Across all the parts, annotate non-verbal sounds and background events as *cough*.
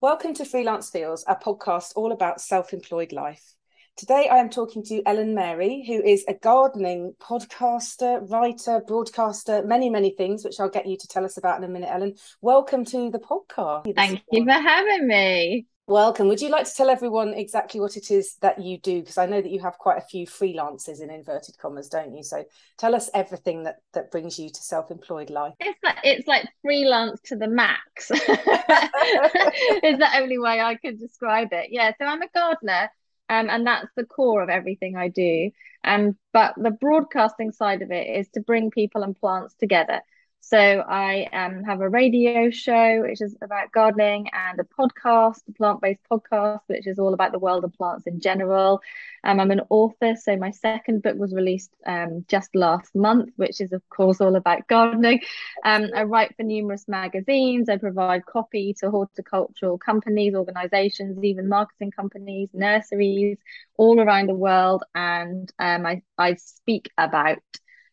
Welcome to Freelance Feels, a podcast all about self employed life. Today I am talking to Ellen Mary, who is a gardening podcaster, writer, broadcaster, many, many things, which I'll get you to tell us about in a minute, Ellen. Welcome to the podcast. Thank you for having me. Welcome. Would you like to tell everyone exactly what it is that you do? Because I know that you have quite a few freelancers in inverted commas, don't you? So tell us everything that that brings you to self-employed life. It's like it's like freelance to the max. *laughs* is the only way I could describe it. Yeah. So I'm a gardener, um, and that's the core of everything I do. Um, but the broadcasting side of it is to bring people and plants together. So I um, have a radio show, which is about gardening, and a podcast, a plant-based podcast, which is all about the world of plants in general. Um, I'm an author, so my second book was released um, just last month, which is of course all about gardening. Um, I write for numerous magazines. I provide copy to horticultural companies, organisations, even marketing companies, nurseries all around the world, and um, I I speak about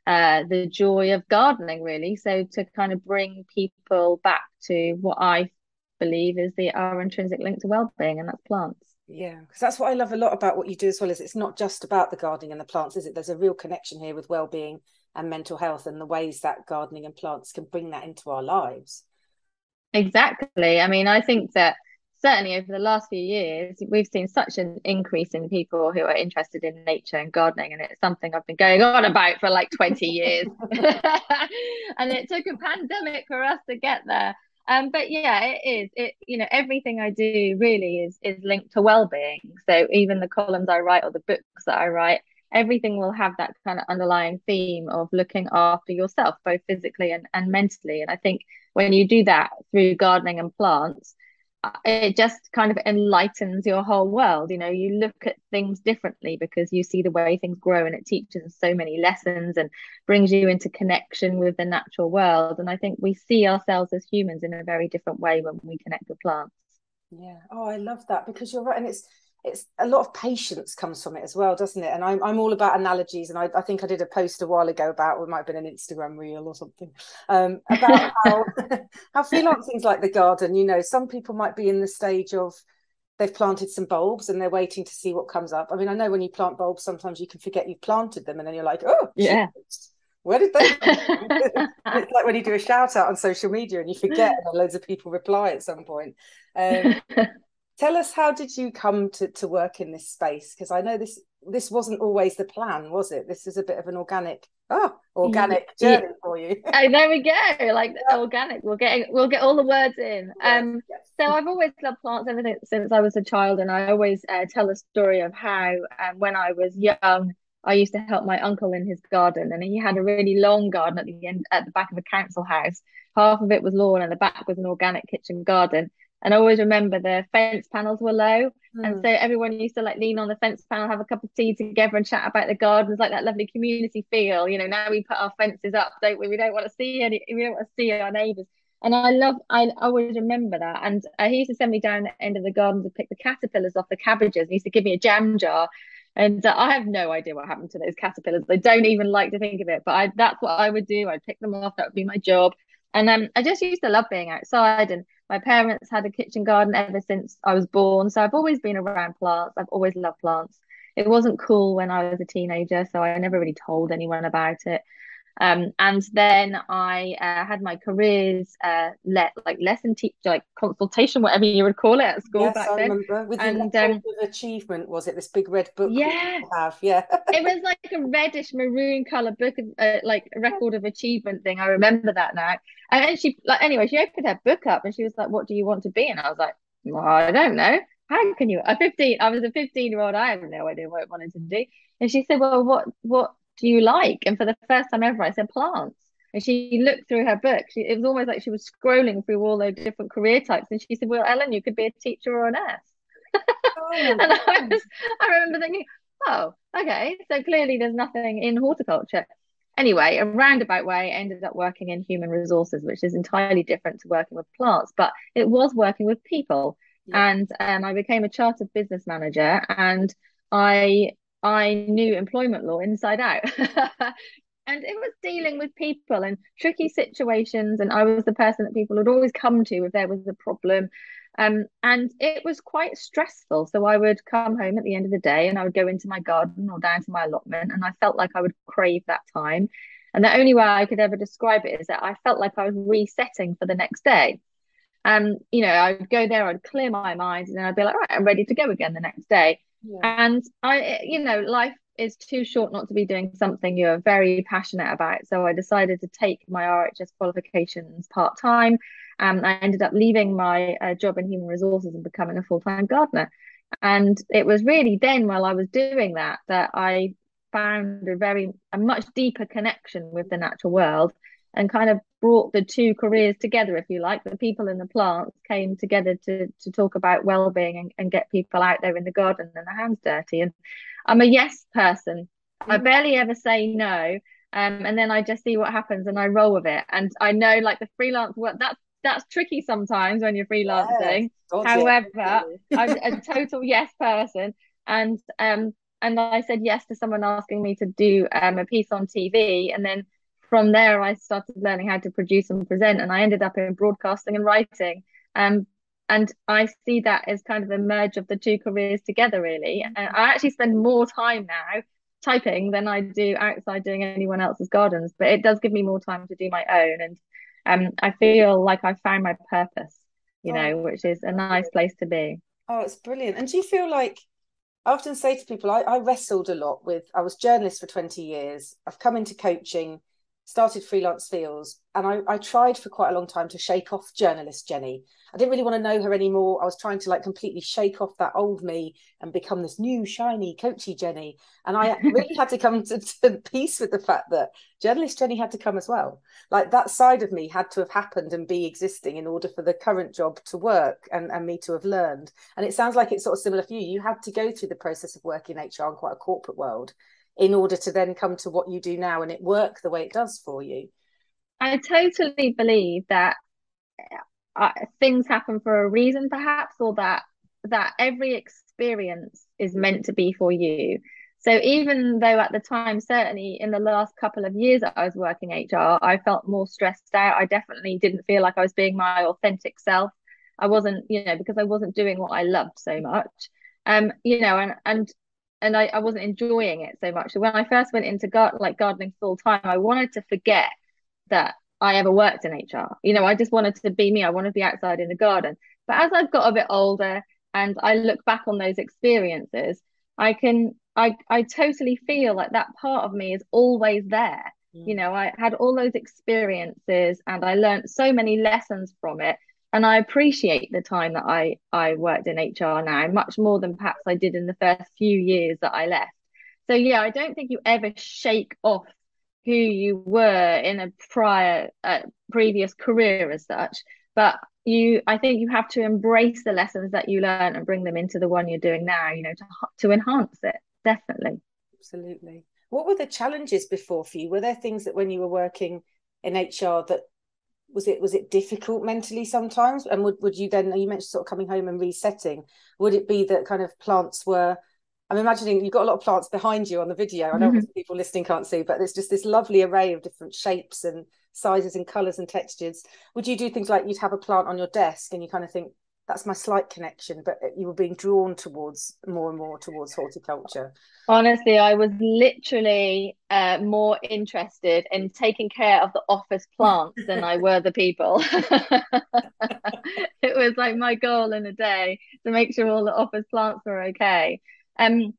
uh, the joy of gardening, really. So to kind of bring people back to what I believe is the our intrinsic link to well-being, and that's plants. Yeah, because that's what I love a lot about what you do as well. Is it's not just about the gardening and the plants, is it? There's a real connection here with well-being and mental health, and the ways that gardening and plants can bring that into our lives. Exactly. I mean, I think that certainly over the last few years, we've seen such an increase in people who are interested in nature and gardening. And it's something I've been going on about for like 20 years. *laughs* *laughs* and it took a pandemic for us to get there. Um, but yeah, it is. It you know everything I do really is is linked to well-being. So even the columns I write or the books that I write, everything will have that kind of underlying theme of looking after yourself, both physically and, and mentally. And I think when you do that through gardening and plants, it just kind of enlightens your whole world you know you look at things differently because you see the way things grow and it teaches so many lessons and brings you into connection with the natural world. And i think we see ourselves as humans in a very different way when we connect with plants. Yeah. Oh i love that because you're right. And it's it's a lot of patience comes from it as well, doesn't it? And I'm I'm all about analogies, and I, I think I did a post a while ago about it might have been an Instagram reel or something um, about *laughs* how how freelancing's like the garden. You know, some people might be in the stage of they've planted some bulbs and they're waiting to see what comes up. I mean, I know when you plant bulbs, sometimes you can forget you've planted them, and then you're like, oh yeah. Where did they? *laughs* *laughs* it's like when you do a shout out on social media and you forget, and loads of people reply at some point. Um, tell us how did you come to, to work in this space because i know this this wasn't always the plan was it this is a bit of an organic oh organic yeah. journey for you oh there we go like *laughs* yeah. organic we'll get we'll get all the words in yeah. um so i've always loved plants ever since i was a child and i always uh, tell a story of how um, when i was young I used to help my uncle in his garden, and he had a really long garden at the end, at the back of a council house. Half of it was lawn, and the back was an organic kitchen garden. And I always remember the fence panels were low. Mm. And so everyone used to like lean on the fence panel, have a cup of tea together and chat about the gardens, like that lovely community feel. You know, now we put our fences up, don't we? We don't want to see any, we don't want to see our neighbours. And I love, I always remember that. And uh, he used to send me down the end of the garden to pick the caterpillars off the cabbages. He used to give me a jam jar. And uh, I have no idea what happened to those caterpillars. I don't even like to think of it, but I, that's what I would do. I'd pick them off. That would be my job. And um, I just used to love being outside and my parents had a kitchen garden ever since I was born. So I've always been around plants. I've always loved plants. It wasn't cool when I was a teenager, so I never really told anyone about it. Um, and then I uh, had my careers uh, let like lesson teach like consultation, whatever you would call it at school yes, back I then. Remember. With and um, achievement was it this big red book? Yeah, have yeah. it was like a reddish maroon color book, of, uh, like record of achievement thing. I remember that now. And then she like anyway, she opened her book up and she was like, "What do you want to be?" And I was like, well, "I don't know." How can you? A fifteen, I was a fifteen-year-old. I have no idea what I wanted to do. And she said, "Well, what what do you like? And for the first time ever, I said plants. And she looked through her book. She, it was almost like she was scrolling through all those different career types. And she said, Well, Ellen, you could be a teacher or a nurse. Oh, *laughs* and I, was, I remember thinking, Oh, okay. So clearly there's nothing in horticulture. Anyway, a roundabout way, I ended up working in human resources, which is entirely different to working with plants, but it was working with people. Yeah. And um, I became a chartered business manager and I I knew employment law inside out. *laughs* and it was dealing with people and tricky situations. And I was the person that people would always come to if there was a problem. Um, and it was quite stressful. So I would come home at the end of the day and I would go into my garden or down to my allotment, and I felt like I would crave that time. And the only way I could ever describe it is that I felt like I was resetting for the next day. And, you know, I'd go there, I'd clear my mind, and then I'd be like, right, I'm ready to go again the next day. Yeah. And I, you know, life is too short not to be doing something you're very passionate about. So I decided to take my RHS qualifications part time. Um, I ended up leaving my uh, job in human resources and becoming a full time gardener. And it was really then while I was doing that that I found a very a much deeper connection with the natural world and kind of brought the two careers together if you like. The people in the plants came together to to talk about well-being and, and get people out there in the garden and their hands dirty. And i'm a yes person. Mm-hmm. i barely ever say no um, and then i just see what happens and i roll with it. And i know like the freelance work that's that's tricky sometimes when you're freelancing. Yes, however *laughs* i'm a total yes person. And um and I said yes to someone asking me to do um, a piece on TV, and then from there I started learning how to produce and present, and I ended up in broadcasting and writing. Um, and I see that as kind of a merge of the two careers together, really. And I actually spend more time now typing than I do outside doing anyone else's gardens, but it does give me more time to do my own. And um, I feel like I found my purpose, you oh, know, which is a nice place to be. Oh, it's brilliant. And do you feel like I often say to people, I, I wrestled a lot with, I was journalist for 20 years. I've come into coaching, started freelance feels, and I, I tried for quite a long time to shake off journalist Jenny. I didn't really want to know her anymore. I was trying to like completely shake off that old me and become this new shiny coachy Jenny. And I *laughs* really had to come to, to peace with the fact that journalist Jenny had to come as well. Like that side of me had to have happened and be existing in order for the current job to work and, and me to have learned. And it sounds like it's sort of similar for you. You had to go through the process of working HR in quite a corporate world in order to then come to what you do now and it work the way it does for you. I totally believe that uh, things happen for a reason perhaps or that that every experience is meant to be for you. So even though at the time certainly in the last couple of years that i was working hr i felt more stressed out. I definitely didn't feel like i was being my authentic self. I wasn't you know because i wasn't doing what i loved so much. Um you know and and and I, I wasn't enjoying it so much so when i first went into gar- like gardening full time i wanted to forget that I ever worked in HR. You know, I just wanted to be me. I wanted to be outside in the garden. But as I've got a bit older and I look back on those experiences, I can I I totally feel like that part of me is always there. Mm. You know, I had all those experiences and I learned so many lessons from it. And I appreciate the time that I I worked in HR now much more than perhaps I did in the first few years that I left. So yeah, I don't think you ever shake off who you were in a prior uh, previous career as such but you i think you have to embrace the lessons that you learn and bring them into the one you're doing now you know to to enhance it definitely. Absolutely. What were the challenges before for you? Were there things that when you were working in hr that was it was it difficult mentally sometimes and would, would you then you mentioned sort of coming home and resetting would it be that kind of plants were I'm imagining you've got a lot of plants behind you on the video. I know mm-hmm. people listening can't see, but there's just this lovely array of different shapes and sizes and colours and textures. Would you do things like you'd have a plant on your desk and you kind of think that's my slight connection, but you were being drawn towards more and more towards horticulture? Honestly, I was literally uh, more interested in taking care of the office plants than I were the people. *laughs* it was like my goal in a day to make sure all the office plants were okay. Um,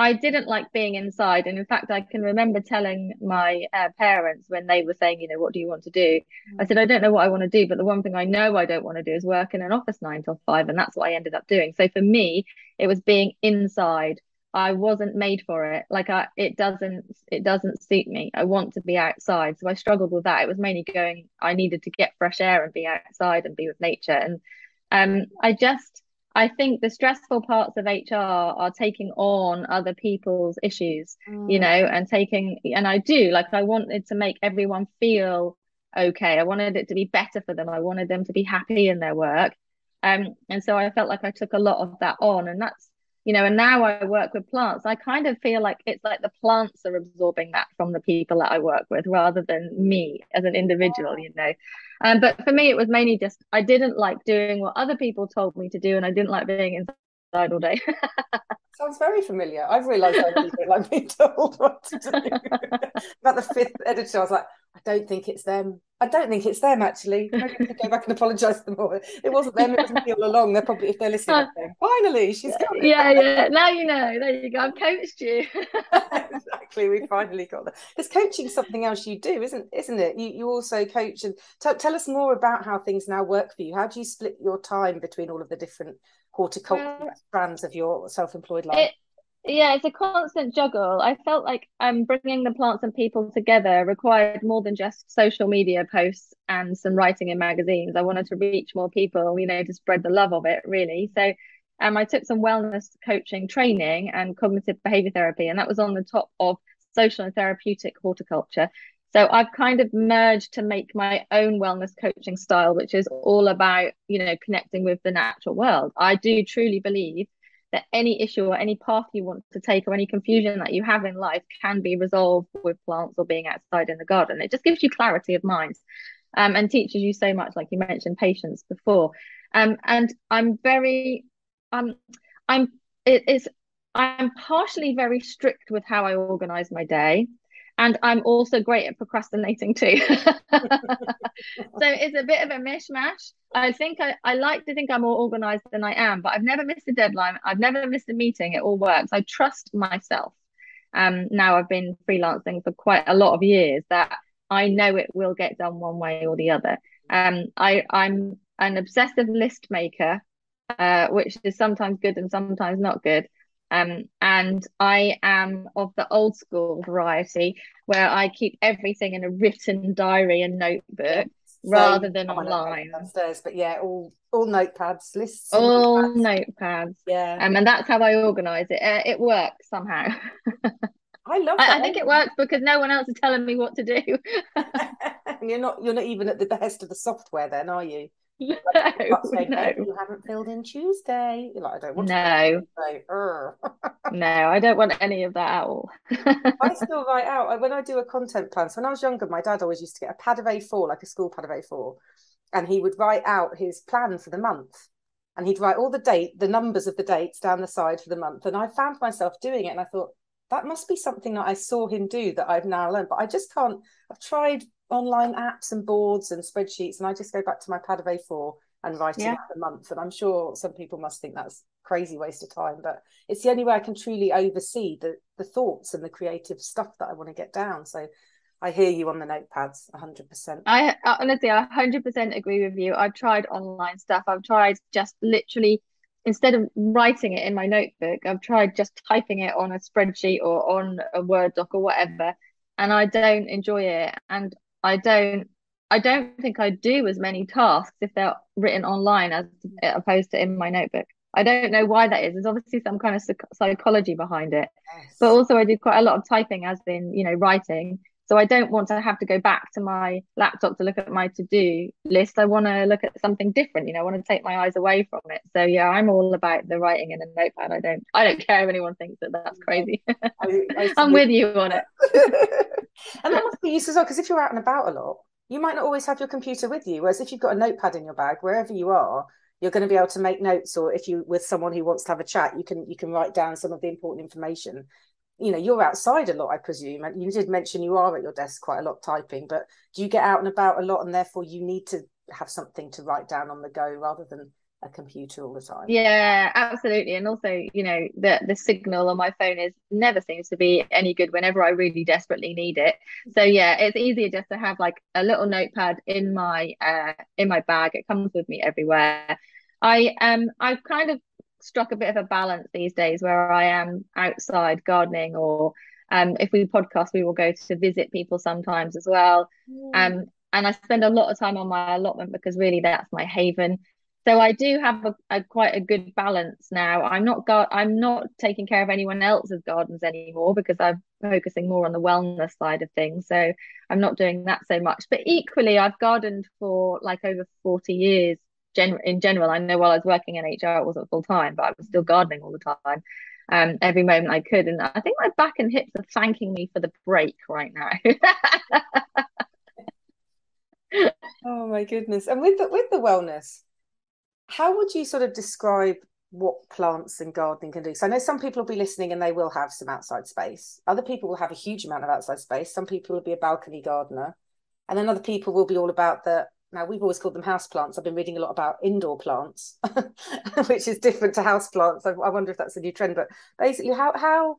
I didn't like being inside, and in fact, I can remember telling my uh, parents when they were saying, you know, what do you want to do? I said, I don't know what I want to do, but the one thing I know I don't want to do is work in an office nine till five, and that's what I ended up doing. So for me, it was being inside. I wasn't made for it. Like I, it doesn't, it doesn't suit me. I want to be outside, so I struggled with that. It was mainly going. I needed to get fresh air and be outside and be with nature, and um, I just I think the stressful parts of HR are taking on other people's issues, mm. you know, and taking, and I do, like, I wanted to make everyone feel okay. I wanted it to be better for them. I wanted them to be happy in their work. Um, and so I felt like I took a lot of that on, and that's you know and now i work with plants i kind of feel like it's like the plants are absorbing that from the people that i work with rather than me as an individual you know. Um, but for me it was mainly just i didn't like doing what other people told me to do and i didn't like being inside all day *laughs* Sounds very familiar. I've realised I really don't like being told what to do. *laughs* About the fifth editor, I was like, I don't think it's them. I don't think it's them actually. Maybe I go back and apologise to them all. It wasn't them, it was me all along. They're probably if they're listening, finally, she's got it. Yeah, yeah. Now you know. There you go. I've coached you. *laughs* exactly. We finally got that. Because coaching something else you do, isn't isn't it? You you also coach and t- tell us more about how things now work for you. How do you split your time between all of the different horticultural well, strands of your self-employed life? It, yeah, it's a constant juggle. I felt like um bringing the plants and people together required more than just social media posts and some writing in magazines. I wanted to reach more people, you know, to spread the love of it, really. So um, I took some wellness coaching training and cognitive behavior therapy, and that was on the top of social and therapeutic horticulture. So I've kind of merged to make my own wellness coaching style, which is all about, you know, connecting with the natural world. I do truly believe that any issue or any path you want to take or any confusion that you have in life can be resolved with plants or being outside in the garden. It just gives you clarity of mind um, and teaches you so much, like you mentioned, patience before. Um, and I'm very, um, I'm, it is, I'm partially very strict with how I organize my day and I'm also great at procrastinating too. *laughs* so it's a bit of a mishmash. I think I, I like to think I'm more organized than I am, but I've never missed a deadline. I've never missed a meeting. It all works. I trust myself. Um, now I've been freelancing for quite a lot of years that I know it will get done one way or the other. Um, I, I'm an obsessive list maker, uh, which is sometimes good and sometimes not good. Um, and I am of the old school variety where I keep everything in a written diary and notebook rather than online. Downstairs, but yeah, all all notepads, lists. All notepads. notepads. Yeah. Um, and that's how I organise it. Uh, it works somehow. I love that. I, I, think it works because no one else is telling me what to do. and *laughs* you're not you're not even at the best of the software then, are you? *laughs* No, no. You haven't filled in Tuesday. You're like, I don't want no. to. *laughs* no, I don't want any of that at all. I *laughs* still write out when I do a content plan. So when I was younger, my dad always used to get a pad of A4, like a school pad of A4, and he would write out his plan for the month. And he'd write all the date, the numbers of the dates down the side for the month. And I found myself doing it, and I thought that must be something that I saw him do that I've now learned. But I just can't. I've tried online apps and boards and spreadsheets, and I just go back to my pad of A4 and write yeah. it out a month. And I'm sure some people must think that's crazy waste of time, but it's the only way I can truly oversee the the thoughts and the creative stuff that I want to get down. So I hear you on the notepads 100%. I uh, honestly, I 100% agree with you. I've tried online stuff. I've tried just literally instead of writing it in my notebook, I've tried just typing it on a spreadsheet or on a Word doc or whatever, and I don't enjoy it. And I don't I don't think I do as many tasks if they're written online as opposed to in my notebook. I don't know why that is. There's obviously some kind of psychology behind it, yes. but also I do quite a lot of typing, as in you know writing. So I don't want to have to go back to my laptop to look at my to-do list. I want to look at something different. You know, I want to take my eyes away from it. So yeah, I'm all about the writing in a notepad. I don't, I don't care if anyone thinks that that's crazy. I, am *laughs* with you on it. *laughs* and that must be useful as well because if you're out and about a lot, you might not always have your computer with you. Whereas if you've got a notepad in your bag, wherever you are, you're going to be able to make notes. Or if you with someone who wants to have a chat, you can you can write down some of the important information you know you're outside a lot i presume and you did mention you are at your desk quite a lot typing but do you get out and about a lot and therefore you need to have something to write down on the go rather than a computer all the time? Yeah absolutely. And also you know the the signal on my phone is never seems to be any good whenever i really desperately need it. So yeah it's easier just to have like a little notepad in my uh in my bag. It comes with me everywhere. I um i've kind of struck a bit of a balance these days where I am outside gardening or um, if we podcast, we will go to visit people sometimes as well. Mm. Um, and I spend a lot of time on my allotment because really that's my haven. So I do have a, a quite a good balance now. I'm not gar- I'm not taking care of anyone else's gardens anymore because I'm focusing more on the wellness side of things. So I'm not doing that so much. But equally, I've gardened for like over 40 years gen- in general. I know while I was working in HR, it wasn't full time, but I was still gardening all the time, um, every moment I could. And I think my back and hips are thanking me for the break right now. *laughs* oh my goodness! And with the with the wellness, how would you sort of describe what plants and gardening can do. So I know some people will be listening and they will have some outside space. Other people will have a huge amount of outside space. Some people will be a balcony gardener. And then other people will be all about the now we've always called them house plants. I've been reading a lot about indoor plants, *laughs* which is different to house plants. I, I wonder if that's a new trend. But basically, how how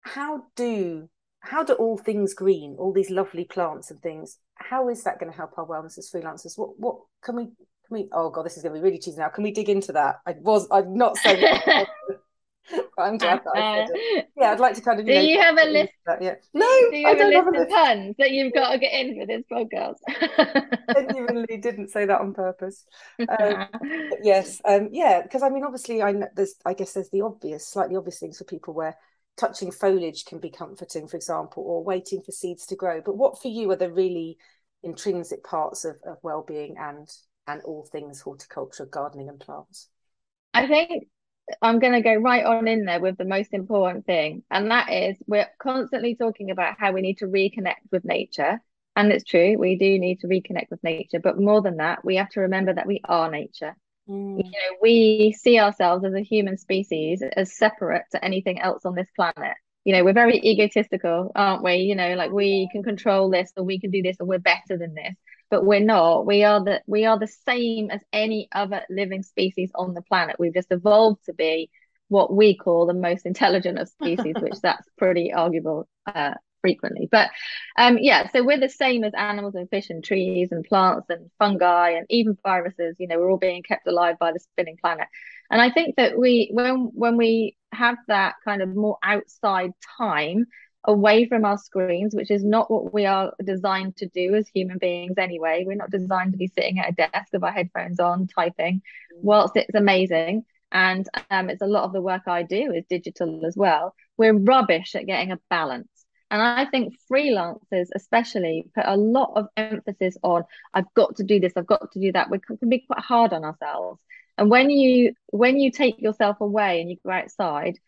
how do how do all things green, all these lovely plants and things, how is that going to help our wellness as freelancers? What what can we can we? Oh god, this is going to be really cheesy now. Can we dig into that? I was. I'm not saying. *laughs* I'm glad that I said it. Yeah, I'd like to kind of. Do know, you have a list? *laughs* That, yeah. No, do you have a list have a of puns that you've got to get in for this podcast? *laughs* genuinely didn't say that on purpose. *laughs* Um, yes, um, yeah, because I mean, obviously, I there's, I guess there's the obvious, slightly obvious things for people where touching foliage can be comforting, for example, or waiting for seeds to grow. But what for you are the really intrinsic parts of, of well-being and and all things horticulture, gardening, and plants? I think I'm going to go right on in there with the most important thing, and that is we're constantly talking about how we need to reconnect with nature. And it's true, we do need to reconnect with nature. But more than that, we have to remember that we are nature. Mm. You know, we see ourselves as a human species as separate to anything else on this planet. You know, we're very egotistical, aren't we? You know, like we can control this or we can do this or we're better than this but we're not. We are the we are the same as any other living species on the planet. We've just evolved to be what we call the most intelligent of species, which *laughs* that's pretty arguable uh, frequently. But um, yeah, so we're the same as animals and fish and trees and plants and fungi and even viruses. You know, we're all being kept alive by the spinning planet. And I think that we when when we have that kind of more outside time away from our screens, which is not what we are designed to do as human beings anyway. We're not designed to be sitting at a desk with our headphones on typing. Whilst it's amazing, and um, it's a lot of the work I do is digital as well, we're rubbish at getting a balance. And I think freelancers, especially, put a lot of emphasis on I've got to do this, I've got to do that. We can be quite hard on ourselves. And when you when you take yourself away and you go outside,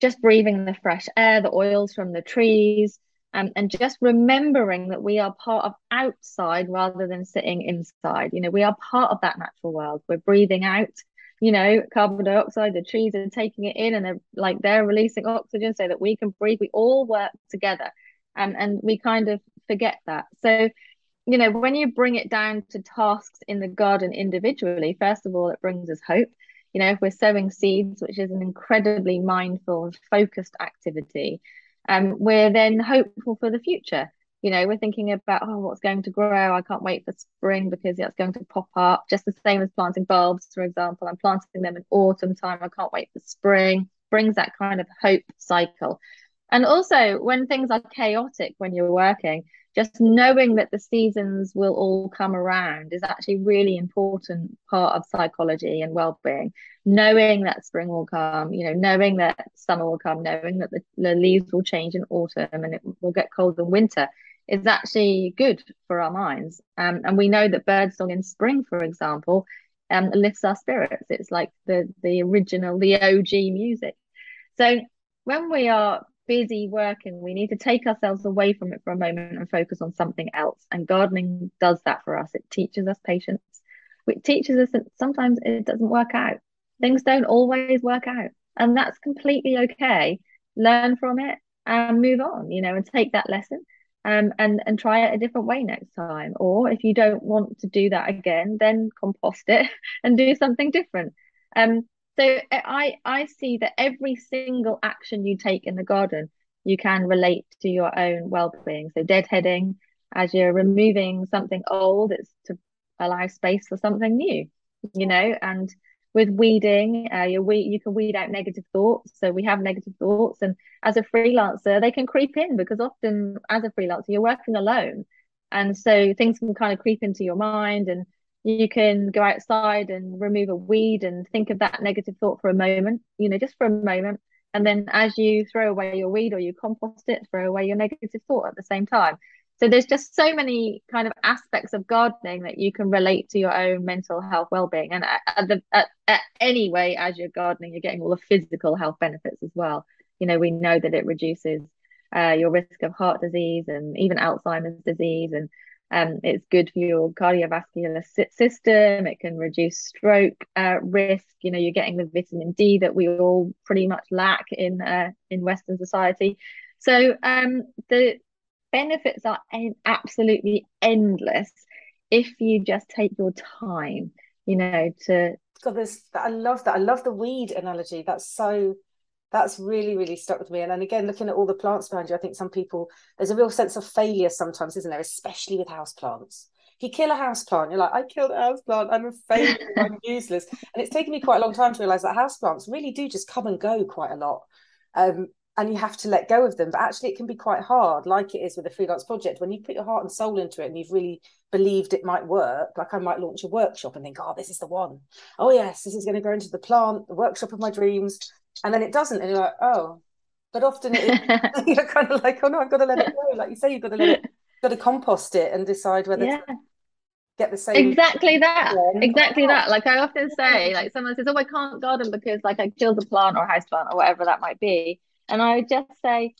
just breathing the fresh air, the oils from the trees, um, and just remembering that we are part of outside rather than sitting inside. You know, we are part of that natural world. We're breathing out, you know, carbon dioxide, the trees are taking it in and they're like they're releasing oxygen so that we can breathe. We all work together. Um, and we kind of forget that. So, you know, when you bring it down to tasks in the garden individually, first of all, it brings us hope you know if we're sowing seeds which is an incredibly mindful and focused activity um, we're then hopeful for the future. You know we're thinking about oh what's going to grow? I can't wait for spring because that's going to pop up just the same as planting bulbs for example. I'm planting them in autumn time. I can't wait for spring. Brings that kind of hope cycle and also when things are chaotic when you're working just knowing that the seasons will all come around is actually really important part of psychology and well-being. Knowing that spring will come you know knowing that summer will come knowing that the, the leaves will change in autumn and it will get cold in winter is actually good for our minds. Um, and we know that birdsong in spring for example um, lifts our spirits. It's like the the original the og music. So when we are busy working, we need to take ourselves away from it for a moment and focus on something else. And gardening does that for us. It teaches us patience. It teaches us that sometimes it doesn't work out. Things don't always work out. And that's completely okay. Learn from it and move on, you know, and take that lesson um, and, and try it a different way next time. Or if you don't want to do that again, then compost it *laughs* and do something different. Um, so I I see that every single action you take in the garden, you can relate to your own well-being. So deadheading, as you're removing something old, it's to allow space for something new, you know. And with weeding, uh, you weed you can weed out negative thoughts. So we have negative thoughts, and as a freelancer, they can creep in because often as a freelancer, you're working alone, and so things can kind of creep into your mind and you can go outside and remove a weed and think of that negative thought for a moment, you know, just for a moment. And then as you throw away your weed or you compost it, throw away your negative thought at the same time. So there's just so many kind of aspects of gardening that you can relate to your own mental health well-being. And at, the at, at any way, as you're gardening, you're getting all the physical health benefits as well. You know, we know that it reduces uh, your risk of heart disease and even Alzheimer's disease, and um, it's good for your cardiovascular system. It can reduce stroke uh, risk. You know, you're getting the vitamin D that we all pretty much lack in uh, in Western society. So um, the benefits are en- absolutely endless if you just take your time. You know, to God, I love that. I love the weed analogy. That's so that's really really stuck with me. And then again looking at all the plants behind you i think some people there's a real sense of failure sometimes isn't there? Especially with house plants if you kill a house plant you're like i killed a house plant i'm a failure i'm *laughs* useless. And it's taken me quite a long time to realize that house plants really do just come and go quite a lot um, and you have to let go of them. But actually it can be quite hard like it is with a freelance project. When you put your heart and soul into it and you've really believed it might work like i might launch a workshop and think oh this is the one. Oh yes this is going to go into the plant the workshop of my dreams and then it doesn't and you're like oh. But often it, *laughs* *laughs* you're kind of like oh no i've got to let it go. Like you say you've got to let it *laughs* got to compost it and decide whether yeah. to get the same exactly that exactly that. like i often say like someone says oh i can't garden because like i killed a plant or house plant or whatever that might be. And i would just say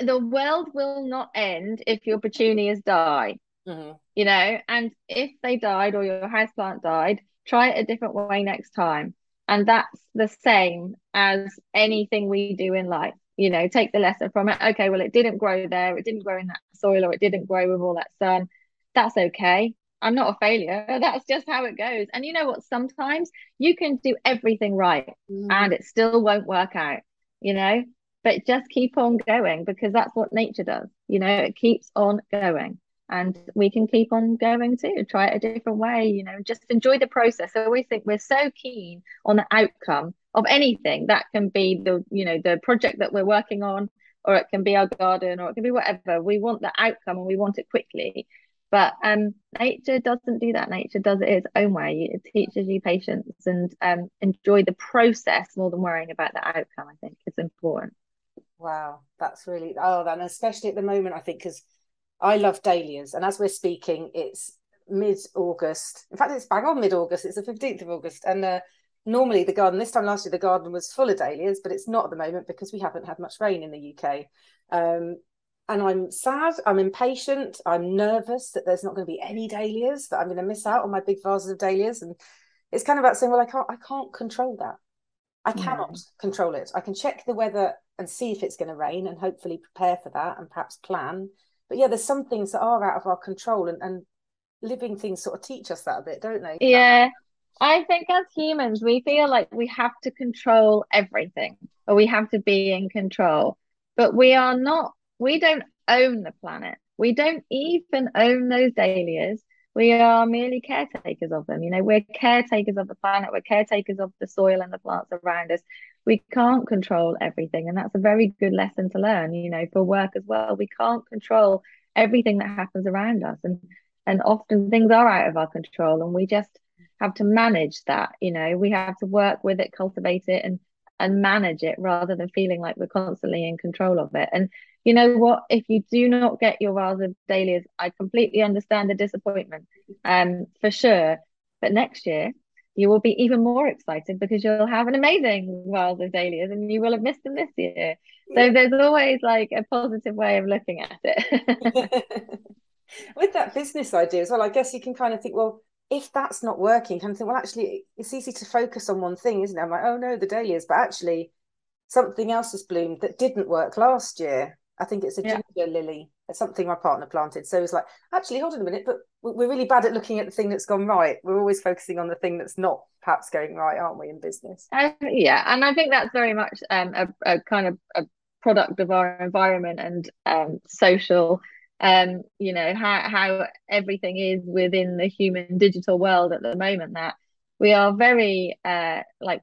the world will not end if your petunias die. Mm-hmm. you know and if they died or your house plant died try it a different way next time and that's the same as anything we do in life. You know, take the lesson from it. Okay, well, it didn't grow there, it didn't grow in that soil, or it didn't grow with all that sun. That's okay. I'm not a failure. *laughs* That's just how it goes. And you know what? Sometimes you can do everything right mm. and it still won't work out, you know, but just keep on going because that's what nature does. You know, it keeps on going and we can keep on going too try it a different way you know just enjoy the process. I always think we're so keen on the outcome of anything. That can be the you know the project that we're working on or it can be our garden or it can be whatever. We want the outcome and we want it quickly. But um nature doesn't do that. Nature does it its own way. It teaches you patience and um enjoy the process more than worrying about the outcome i think it's important. Wow. That's really oh and especially at the moment i think because I love dahlias, and as we're speaking, it's mid August. In fact, it's bang on mid August. It's the fifteenth of August, and uh, normally the garden this time last year the garden was full of dahlias, but it's not at the moment because we haven't had much rain in the UK. Um, and I'm sad, I'm impatient, I'm nervous that there's not going to be any dahlias, that I'm going to miss out on my big vases of dahlias. And it's kind of about saying, well, I can't, I can't control that. I cannot mm. control it. I can check the weather and see if it's going to rain and hopefully prepare for that and perhaps plan but yeah there's some things that are out of our control and, and living things sort of teach us that a bit don't they? Yeah. I think as humans we feel like we have to control everything or we have to be in control. But we are not we don't own the planet. We don't even own those dahlias. We are merely caretakers of them. You know we're caretakers of the planet. We're caretakers of the soil and the plants around us we can't control everything and that's a very good lesson to learn you know for work as well. We can't control everything that happens around us and and often things are out of our control and we just have to manage that you know. We have to work with it cultivate it and and manage it rather than feeling like we're constantly in control of it. And you know what? If you do not get your vase of dahlias i completely understand the disappointment um for sure. But next year you will be even more excited because you'll have an amazing world of dahlias and you will have missed them this year. So there's always like a positive way of looking at it. *laughs* With that business idea as well, I guess you can kind of think, well, if that's not working, kind of think, well, actually, it's easy to focus on one thing, isn't it? I'm like, oh no, the dahlias, but actually, something else has bloomed that didn't work last year. I think it's a ginger lily. Something my partner planted. So it's like, actually, hold on a minute, but we're really bad at looking at the thing that's gone right. We're always focusing on the thing that's not perhaps going right, aren't we, in business? Uh, yeah, and I think that's very much um, a, a, kind of a product of our environment and um, social. Um, you know how how everything is within the human digital world at the moment. That we are very uh, like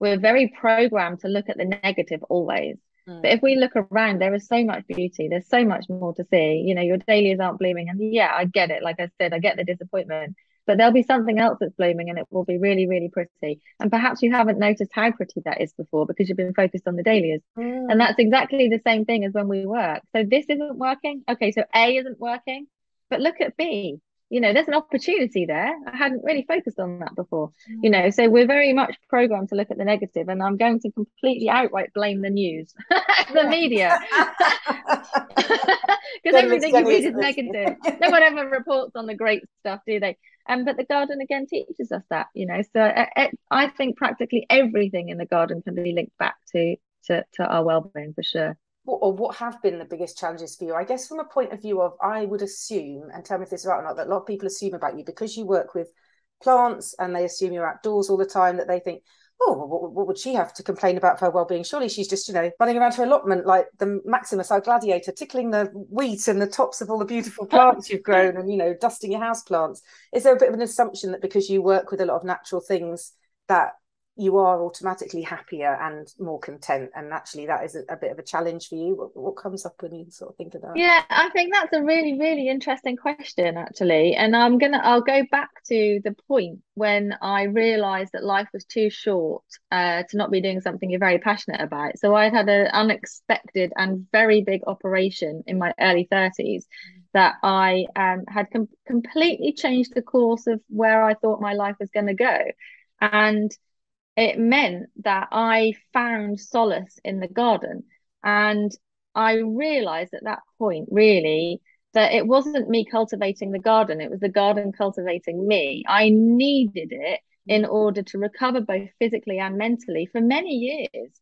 we're very programmed to look at the negative always Mm. But if we look around, there is so much beauty. There's so much more to see. You know, your dahlias aren't blooming. And yeah, I get it. Like I said, I get the disappointment. but there'll be something else that's blooming and it will be really, really pretty. And perhaps you haven't noticed how pretty that is before because you've been focused on the dahlias. Mm. And that's exactly the same thing as when we work. So this isn't working. Okay, so A isn't working, but look at B you know there's an opportunity there. I hadn't really focused on that before mm. you know so we're very much programmed to look at the negative and i'm going to completely outright blame the news *laughs* the media. *laughs* *laughs* Because everything you read is negative. No one ever reports on the great stuff do they? Um, but the garden again teaches us that you know so uh, uh, i think practically everything in the garden can be linked back to to, to our well-being for sure or what have been the biggest challenges for you? I guess from a point of view of, I would assume, and tell me if this is right or not, that a lot of people assume about you because you work with plants and they assume you're outdoors all the time that they think, oh, what, what, would she have to complain about for her well-being? Surely she's just, you know, running around her allotment like the Maximus, our gladiator, tickling the wheat and the tops of all the beautiful *laughs* plants you've grown and, you know, dusting your house plants. Is there a bit of an assumption that because you work with a lot of natural things that you are automatically happier and more content and actually that is a, a bit of a challenge for you. What, what, comes up when you sort of think of that? Yeah i think that's a really really interesting question actually. And i'm gonna i'll go back to the point when i realized that life was too short uh, to not be doing something you're very passionate about. So i had an unexpected and very big operation in my early 30s that i um, had com- completely changed the course of where i thought my life was going to go. And it meant that I found solace in the garden. And I realized at that point, really, that it wasn't me cultivating the garden, it was the garden cultivating me. I needed it in order to recover both physically and mentally for many years.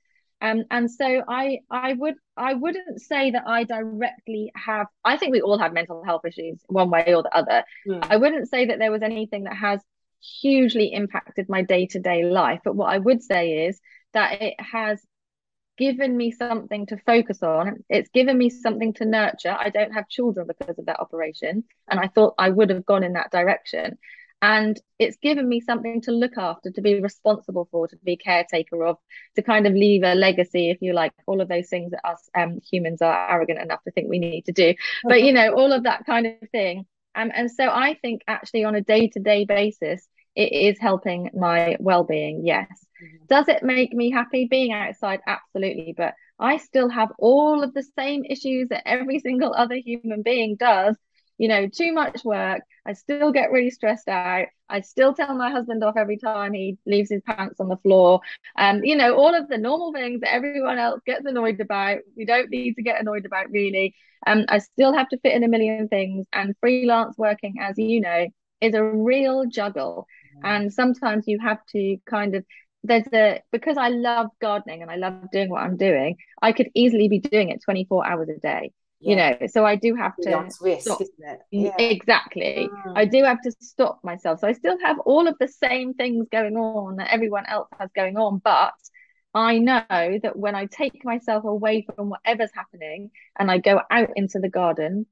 Um, and so I I would I wouldn't say that I directly have I think we all have mental health issues one way or the other. Mm. I wouldn't say that there was anything that has hugely impacted my day to day life. But what I would say is that it has given me something to focus on. It's given me something to nurture. I don't have children because of that operation. And I thought I would have gone in that direction. And it's given me something to look after, to be responsible for, to be caretaker of, to kind of leave a legacy, if you like, all of those things that us um, humans are arrogant enough to think we need to do. But, you know, all of that kind of thing um, and so I think actually on a day to day basis, it is helping my well being. Yes. Mm-hmm. Does it make me happy being outside? Absolutely. But I still have all of the same issues that every *laughs* single other human being does. You know, too much work. I still get really stressed out. I still tell my husband off every time he leaves his pants on the floor. And, um, you know, all of the normal things that everyone else gets annoyed about. We don't need to get annoyed about, really. Um, I still have to fit in a million things, and freelance working, as you know, is a real juggle. And sometimes you have to kind of there's a because I love gardening and I love doing what I'm doing. I could easily be doing it 24 hours a day. Yeah. You know, so I do have to risk, stop. isn't it? Yeah. Exactly. Mm. I do have to stop myself. So I still have all of the same things going on that everyone else has going on, but I know that when I take myself away from whatever's happening and I go out into the garden,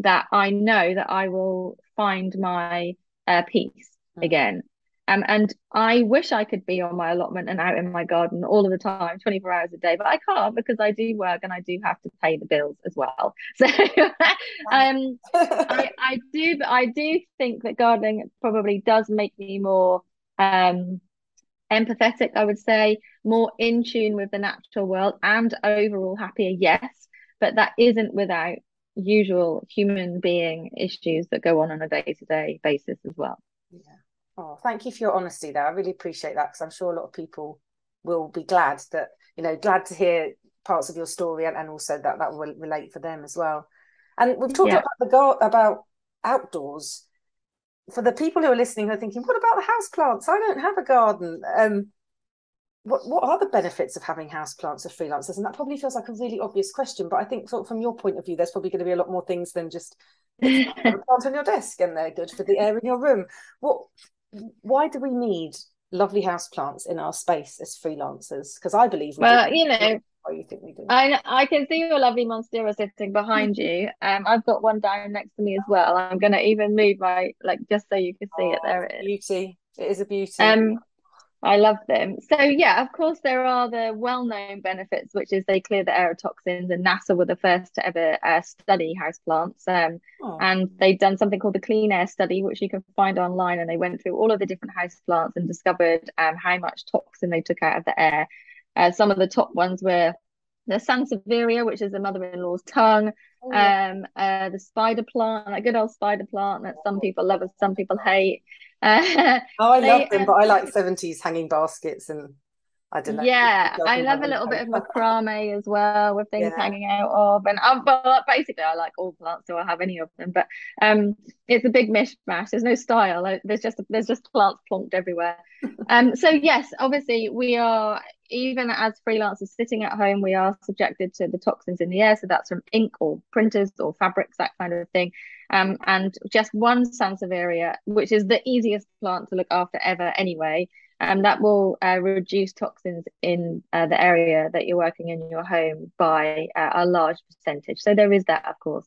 that I know that I will find my uh, peace mm. again. Um, and I wish I could be on my allotment and out in my garden all of the time, 24 hours a day, but I can't because I do work and I do have to pay the bills as well. *laughs* So um, *laughs* I, I do, I do think that gardening probably does make me more um, empathetic, I would say, more in tune with the natural world and overall happier, yes, but that isn't without usual human being issues that go on on a day to day basis as well. Yeah. Oh, thank you for your honesty there. I really appreciate that because I'm sure a lot of people will be glad that, you know, glad to hear parts of your story and, and also that that will relate for them as well. And we've talked yeah. about the go about outdoors for the people who are listening who are thinking, what about the house plants? I don't have a garden. Um, what what are the benefits of having house plants as freelancers? And that probably feels like a really obvious question, but I think sort of from your point of view, there's probably going to be a lot more things than just *laughs* a plant on your desk and they're good for the air in your room. What why do we need lovely house plants in our space as freelancers? Because I believe well, you know, you think we do. I I can see your lovely monstera sitting behind you. Um, I've got one down next to me as well. I'm gonna even move my like just so you can see oh, it. There it is. Beauty. It is a beauty. Um, I love them. So yeah, of course there are the well-known benefits, which is they clear the air of toxins, and NASA were the first to ever uh, study houseplants. Um, oh. and they've done something called the Clean Air Study, which you can find online, and they went through all of the different houseplants and discovered um, how much toxin they took out of the air. Uh, some of the top ones were the Sansevieria, which is the mother-in-law's tongue, oh, yeah. um, uh, the spider plant, that good old spider plant that some people love and some people hate. Uh, *laughs* oh, I they, love them, but I like 70s hanging baskets and I don't know. Yeah, I love a little bit of macrame as well with things yeah. hanging out of. And um, but basically, I like all plants, so I have any of them. But um, it's a big mishmash. There's no style. There's just there's just plants plonked everywhere. *laughs* um, so yes, obviously we are even as freelancers sitting at home, we are subjected to the toxins in the air. So that's from ink or printers or fabrics, that kind of thing. Um, and just one Sansevieria, which is the easiest plant to look after ever anyway, and um, that will uh, reduce toxins in uh, the area that you're working in your home by uh, a large percentage. So there is that, of course.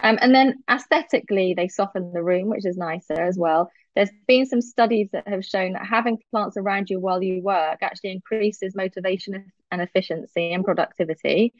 Um, and then aesthetically, they soften the room, which is nicer as well. There's been some studies that have shown that having plants around you while you work actually increases motivation and efficiency and productivity.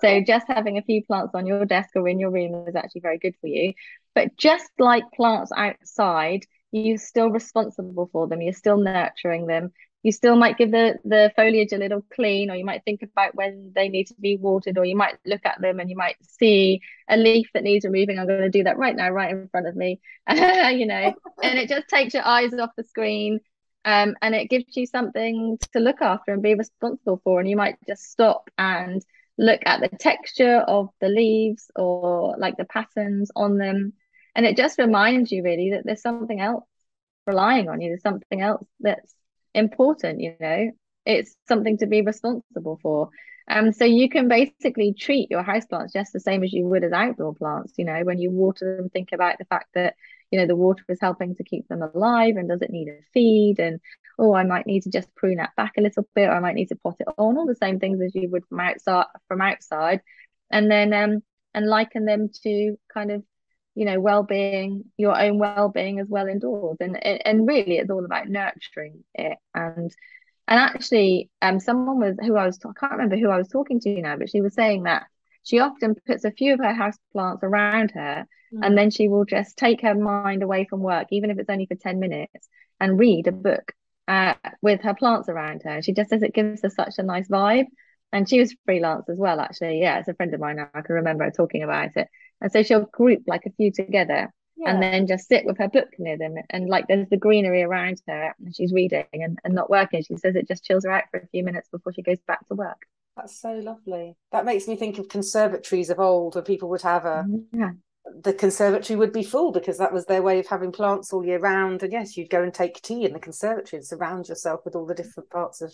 So just having a few plants on your desk or in your room is actually very good for you. But just like plants outside, you're still responsible for them. You're still nurturing them. You still might give the, the foliage a little clean, or you might think about when they need to be watered, or you might look at them and you might see a leaf that needs removing. I'm going to do that right now, right in front of me, *laughs* you know, and it just takes your eyes off the screen. Um, and it gives you something to look after and be responsible for. And you might just stop and look at the texture of the leaves or like the patterns on them and it just reminds you really that there's something else relying on you. There's something else that's important you know? It's something to be responsible for. Um so you can basically treat your houseplants just the same as you would as outdoor plants you know? When you water them think about the fact that you know the water is helping to keep them alive and does it need a feed? And oh i might need to just prune that back a little bit or i might need to pot it on all the same things as you would from outside from outside. And then um and liken them to kind of you know well-being your own well-being as well indoors. And and really it's all about nurturing it. And and actually um someone was who I was I can't remember who I was talking to now but she was saying that she often puts a few of her house plants around her mm. and then she will just take her mind away from work even if it's only for 10 minutes and read a book uh, with her plants around her. She just says it gives her such a nice vibe. And she was freelance as well actually. Yeah it's a friend of mine now i can remember talking about it and so she'll group like a few together yeah. and then just sit with her book near them. And like there's the greenery around her and she's reading and, and not working. She says it just chills her out for a few minutes before she goes back to work. That's so lovely. That makes me think of conservatories of old where people would have a yeah. the conservatory would be full because that was their way of having plants all year round. And yes, you'd go and take tea in the conservatory and surround yourself with all the different parts of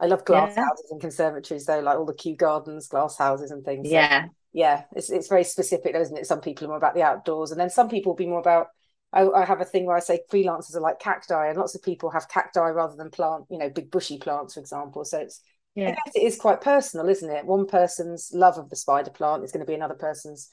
I love glass yeah. houses and conservatories though, like all the Kew Gardens, glass houses and things. Yeah. So yeah, it's it's very specific, though, isn't it? Some people are more about the outdoors, and then some people will be more about. I, I have a thing where I say freelancers are like cacti, and lots of people have cacti rather than plant, you know, big bushy plants, for example. So it's yeah. I guess it is quite personal, isn't it? One person's love of the spider plant is going to be another person's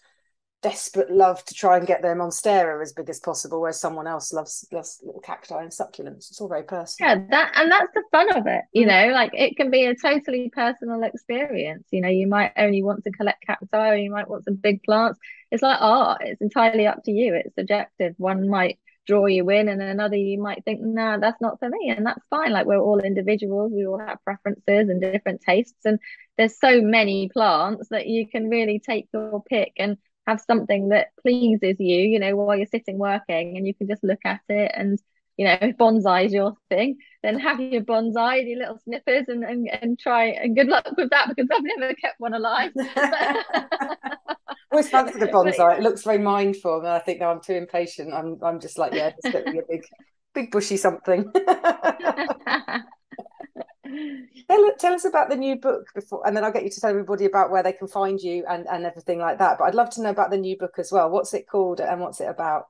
desperate love to try and get their monstera as big as possible, whereas someone else loves loves little cacti and succulents. It's all very personal. Yeah, that and that's the fun of it. You know, like it can be a totally personal experience. You know, you might only want to collect cacti, or you might want some big plants. It's like art. It's entirely up to you. It's subjective. One might draw you in and another you might think no nah, that's not for me and that's fine like we're all individuals we all have preferences and different tastes and there's so many plants that you can really take your pick and have something that pleases you, you know, while you're sitting working and you can just look at it and, you know, if bonsai is your thing, then have your bonsai, your little snippers and, and, and try and good luck with that because I've never kept one alive. *laughs* *laughs* always fancy the bonsai. It looks very mindful and I think no, I'm too impatient. I'm I'm just like, yeah, just get me a big big bushy something. *laughs* tell, tell us about the new book before, and then I'll get you to tell everybody about where they can find you and, and everything like that. But I'd love to know about the new book as well. What's it called and what's it about?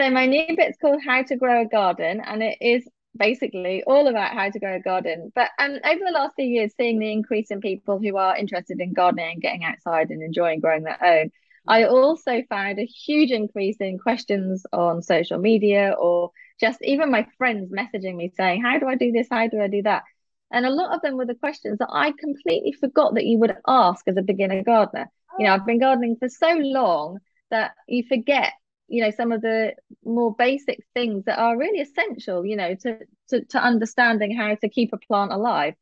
So my new book's called How to Grow a Garden, and it is basically all about how to grow a garden. But um, over the last few years, seeing the increase in people who are interested in gardening and getting outside and enjoying growing their own, I also found a huge increase in questions on social media or just even my friends messaging me saying, How do I do this? How do I do that? And a lot of them were the questions that I completely forgot that you would ask as a beginner gardener. You know, I've been gardening for so long that you forget, you know, some of the more basic things that are really essential, you know, to to, to understanding how to keep a plant alive.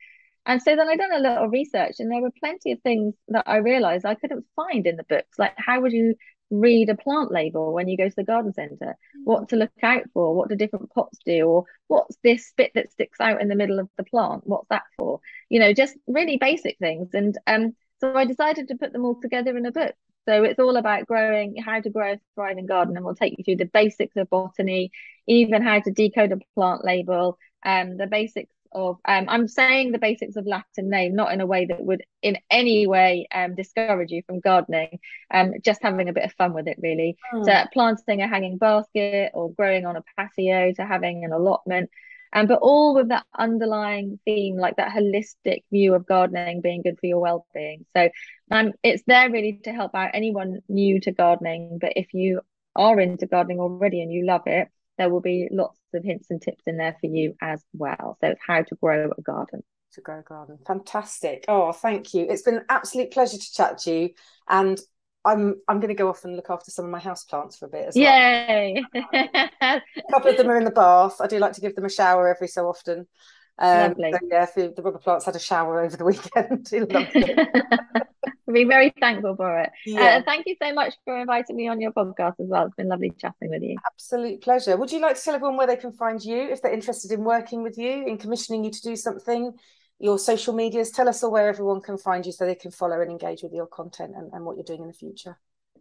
And so then I done a little research, and there were plenty of things that I realized I couldn't find in the books. Like, how would you read a plant label when you go to the garden centre? What to look out for? What do different pots do? Or what's this bit that sticks out in the middle of the plant? What's that for? You know, just really basic things. And um, so I decided to put them all together in a book. So it's all about growing, how to grow a thriving garden, and we'll take you through the basics of botany, even how to decode a plant label, um, the basics of um, I'm saying the basics of Latin name, not in a way that would in any way um, discourage you from gardening. Um, just having a bit of fun with it, really. Mm. So planting a hanging basket or growing on a patio to having an allotment. Um, but all with that underlying theme, like that holistic view of gardening being good for your well-being. So um, it's there really to help out anyone new to gardening. But if you are into gardening already and you love it, there will be lots of hints and tips in there for you as well. So it's how to grow a garden. To grow a garden. Fantastic. Oh, thank you. It's been an absolute pleasure to chat to you. And I'm I'm going to go off and look after some of my house plants for a bit as well. Yay! *laughs* a couple of them are in the bath. I do like to give them a shower every so often. Um, Lovely. So yeah, the rubber plants had a shower over the weekend. *laughs* *laughs* be very thankful for it. Uh, yeah. Uh, thank you so much for inviting me on your podcast as well. It's been lovely chatting with you. Absolute pleasure. Would you like to tell everyone where they can find you if they're interested in working with you, in commissioning you to do something? Your social medias, tell us all where everyone can find you so they can follow and engage with your content and, and what you're doing in the future.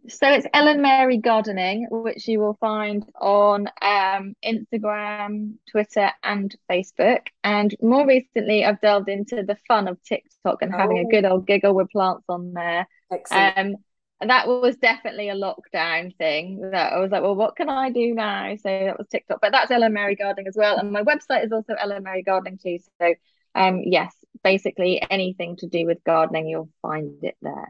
So it's Ellen Mary Gardening, which you will find on um, Instagram, Twitter, and Facebook. And more recently, I've delved into the fun of TikTok and oh. having a good old giggle with plants on there. Excellent. Um, that was definitely a lockdown thing that I was like, well, what can I do now? So that was TikTok, but that's Ellen Mary Gardening as well. And my website is also Ellen Mary Gardening too. So um, yes, basically anything to do with gardening, you'll find it there.